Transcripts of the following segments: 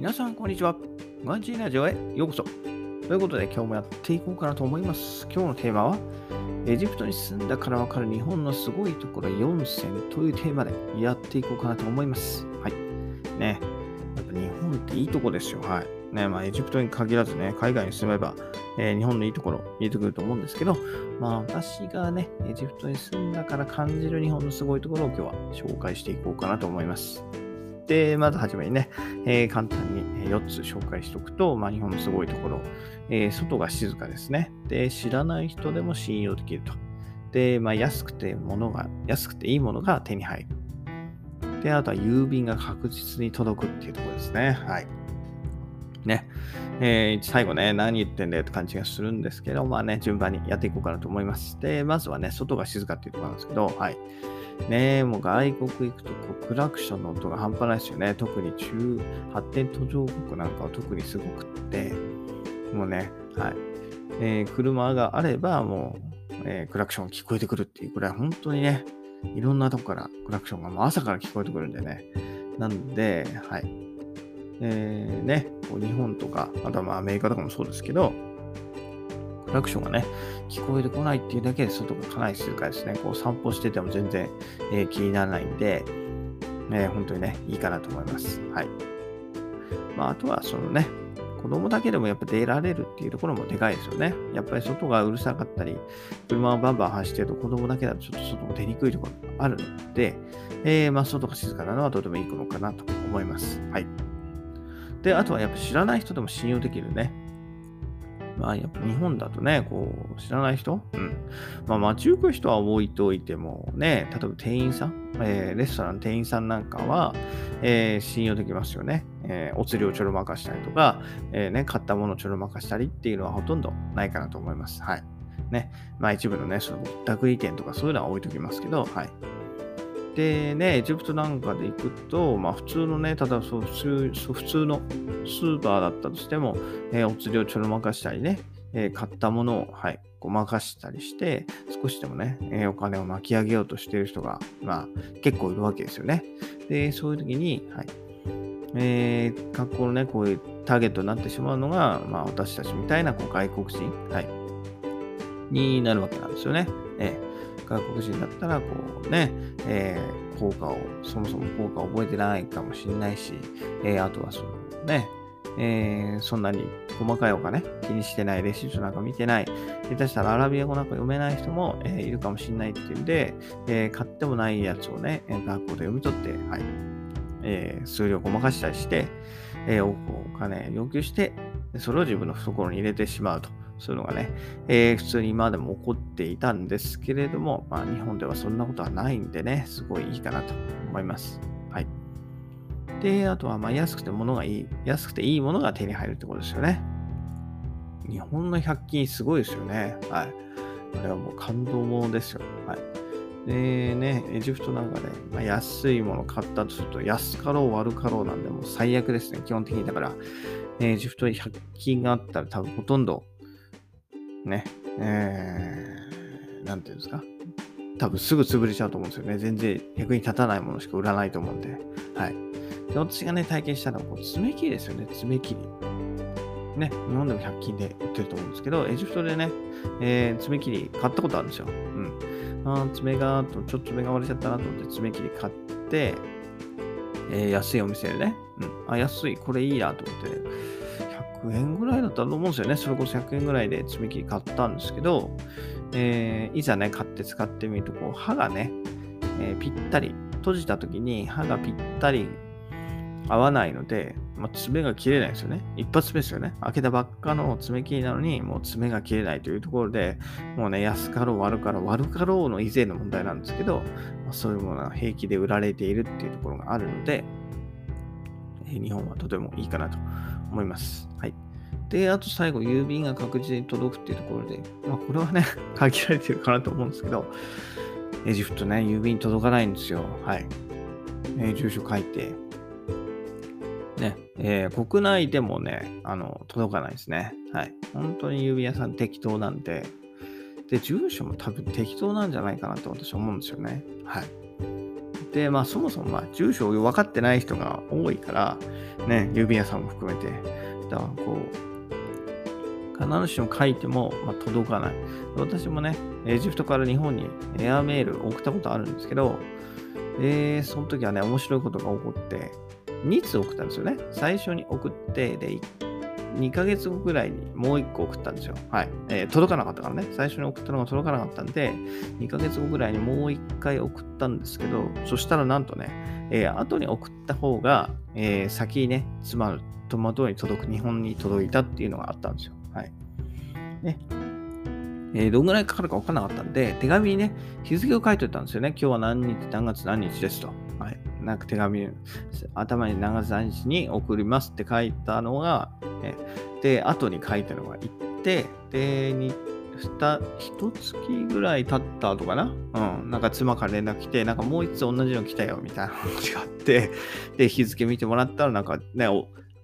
皆さん、こんにちは。ガンジーラジオへようこそ。ということで、今日もやっていこうかなと思います。今日のテーマは、エジプトに住んだからわかる日本のすごいところ4選というテーマでやっていこうかなと思います。はい。ね。やっぱ日本っていいとこですよ。はい。ね、まあ、エジプトに限らずね、海外に住めば、えー日本のいいところ見えてくると思うんですけど、まあ、私がね、エジプトに住んだから感じる日本のすごいところを今日は紹介していこうかなと思います。で、まずはじめにね、えー簡単に4つ紹介しておくと、まあ、日本のすごいところ、えー外が静かですね。で、知らない人でも信用できると。で、まあ、安くて物が、安くていいものが手に入る。で、あとは郵便が確実に届くっていうところですね。はい。ね。えー最後ね、何言ってんだよって感じがするんですけど、まあね、順番にやっていこうかなと思います。で、まずはね、外が静かっていうところなんですけど、はい。ねえもう外国行くとこうクラクションの音が半端ないですよね。特に中発展途上国なんかは特にすごくって、もうね、はい。えー車があればもう、えークラクション聞こえてくるっていうくらい、本当にね、いろんなとこからクラクションがもう朝から聞こえてくるんでね。なんで、はい。えーね、こう日本とか、あとはまあアメリカとかもそうですけど、クラクションがね、聞こえてこないっていうだけで外がかなり静かですね。こう散歩してても全然、えー気にならないんで、ね、本当にね、いいかなと思います。はい。まあ、あとはそのね、子供だけでもやっぱ出られるっていうところもでかいですよね。やっぱり外がうるさかったり、車をバンバン走ってると子供だけだとちょっと外も出にくいところがあるので、えーまあ、外が静かなのはとてもいいのかなと思います。はい。で、あとはやっぱ知らない人でも信用できるね。まあ、やっぱ日本だとね、こう、知らない人？うん。まあ、街行く人は置いておいても、ね、例えば店員さん、えーレストランの店員さんなんかは、えー信用できますよね。えーお釣りをちょろまかしたりとか、えーね、買ったものをちょろまかしたりっていうのはほとんどないかなと思います。はい。ね。まあ、一部のね、その、ぼったくり店とかそういうのは置いときますけど、はい。でね、エジプトなんかで行くと、まあ普通のね、ただそう普通普通のスーパーだったとしても、えーお釣りをちょろまかしたりね、えー買ったものを、はい、ごまかしたりして、少しでもね、えーお金を巻き上げようとしている人が、まあ結構いるわけですよね。で、そういう時に、はい、えー、学校のね、こういうターゲットになってしまうのが、まあ私たちみたいなこう外国人、はい、になるわけなんですよね。えー外国人だったら、こうね、えー効果を、そもそも効果を覚えてないかもしれないし、えーあとはそのね、えーそんなに細かいお金気にしてない、レシートなんか見てない、下手したらアラビア語なんか読めない人も、えーいるかもしれないっていうんで、えー買ってもないやつをね、学校で読み取って、はい、えー数量ごまかしたりして、えー多くお金要求して、それを自分の懐に入れてしまうと。そういうのがね、えー普通に今でも起こっていたんですけれども、まあ、日本ではそんなことはないんでね、すごいいいかなと思います。はい。で、あとは、ま、安くて物がいい、安くていいものが手に入るってことですよね。日本の100均すごいですよね。はい。あれはもう感動ものですよ。はい。でね、エジプトなんかで、まあ、安いもの買ったとすると、安かろう悪かろうなんで、もう最悪ですね、基本的に。だから、エジプトに100均があったら多分ほとんど、ね、えー、なんていうんですか？多分すぐ潰れちゃうと思うんですよね。全然役に立たないものしか売らないと思うんで。はい。で私がね、体験したのはこう爪切りですよね、爪切り。ね、日本でも100均で売ってると思うんですけど、エジプトでね、えー爪切り買ったことあるんですよ。うん。あ爪が、ちょっと爪が割れちゃったなと思って爪切り買って、えー安いお店でね、うん。あ、安い、これいいなと思って、100円ぐらいだったと思うんですよね。それこそ100円ぐらいで爪切り買ったんですけど、えーいざね、買って使ってみると、こう、歯がね、えーぴったり、閉じた時に歯がぴったり合わないので、まあ、爪が切れないですよね。一発目ですよね。開けたばっかの爪切りなのに、もう爪が切れないというところで、もうね、安かろう悪かろう、悪かろうの以前の問題なんですけど、まあそういうものが平気で売られているっていうところがあるので、日本はとてもいいかなと思います。はい。で、あと最後、郵便が確実に届くっていうところで、まあ、これはね、限られてるかなと思うんですけど、エジプトね、郵便届かないんですよ。はい。えー住所書いて、ね、えー国内でもね、あの、届かないですね。はい。本当に郵便屋さん適当なんで、で、住所も多分適当なんじゃないかなと私は思うんですよね。はい。で、まあそもそもま住所を分かってない人が多いから、ね、郵便屋さんも含めて、だからこう、必ずしも書いても、ま、届かない。私もね、エジプトから日本にエアメール送ったことあるんですけど、えー、その時はね、面白いことが起こって、2通送ったんですよね。最初に送って、で、2ヶ月後ぐらいにもう1個送ったんですよ。はい。えー、届かなかったからね。最初に送ったのが届かなかったんで、2ヶ月後ぐらいにもう1回送ったんですけど、そしたらなんとね、えー、後に送った方が、えー、先にね、妻のトマトに届く、日本に届いたっていうのがあったんですよ。はい。ね。えー、どんぐらいかかるか分からなかったんで、手紙にね、日付を書いておいたんですよね。今日は何日、何月何日ですと。なんか手紙、頭に何月何日に送りますって書いたのが、えで、後に書いたのが行って、で、に、一月ぐらい経った後かな？うん。なんか妻から連絡来て、なんかもう一つ同じの来たよ、みたいな話があって、で、日付見てもらったら、なんかね、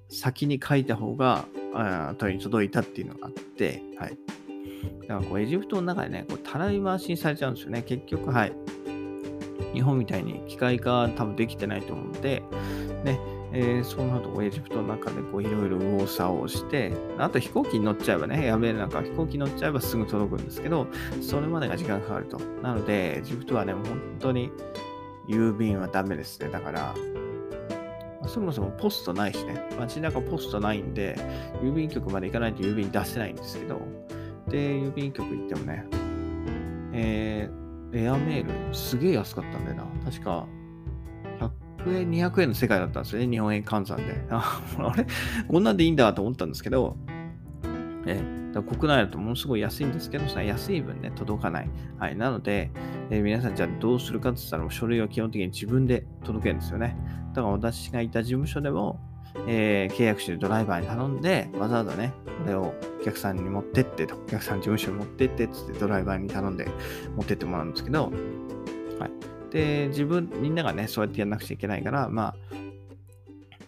先に書いた方が、あ後に届いたっていうのがあって、はい。だからこうエジプトの中でね、こうたらい回しにされちゃうんですよね。結局、はい。日本みたいに機械化多分できてないと思うので、ね、えー、そうなるとエジプトの中でこういろいろ右往左往して、あと飛行機に乗っちゃえばね、やべえなんか飛行機に乗っちゃえばすぐ届くんですけど、それまでが時間かかると。なので、エジプトはね、本当に郵便はダメですね。だから、そもそもポストないしね、街中ポストないんで、郵便局まで行かないと郵便出せないんですけど、で、郵便局行ってもね、えー、エアメールすげえ安かったんだよな。確か、100円、200円の世界だったんですよね。日本円換算で。あれ？こんなんでいいんだと思ったんですけど、えだ国内だとものすごい安いんですけど、その安い分ね、届かない。はい。なので、え、皆さんじゃあどうするかって言ったら、書類は基本的に自分で届けるんですよね。だから私がいた事務所でも、えー、契約してるドライバーに頼んで、わざわざね、これをお客さんに持ってってと、お客さん事務所に持ってってっつってドライバーに頼んで持ってってもらうんですけど、はい。で、自分、みんながね、そうやってやんなくちゃいけないから、まあ、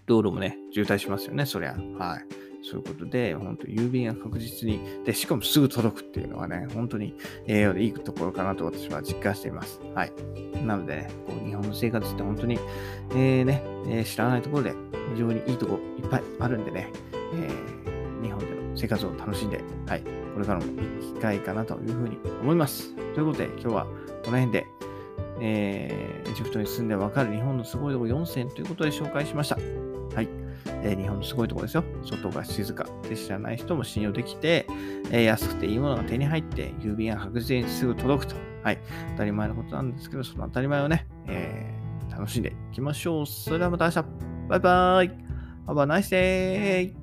道路もね、渋滞しますよね、そりゃ。はい。そういうことで、本当郵便が確実に、で、しかもすぐ届くっていうのはね、本当に、えー、いいところかなと私は実感しています。はい。なのでね、こう日本の生活って本当に、えー、ね、えー、知らないところで非常にいいとこいっぱいあるんでね、えー、日本での生活を楽しんで、はい、これからも行きたいかなというふうに思います。ということで、今日はこの辺で、えー、エジプトに住んでわかる日本のすごいとこ4選ということで紹介しました。えー、日本のすごいところですよ。外が静かで知らない人も信用できて、えー、安くていいものが手に入って、郵便が確実にすぐ届くと。はい。当たり前のことなんですけど、その当たり前をね、えー、楽しんでいきましょう。それではまた明日。バイバイ。Have a nice day.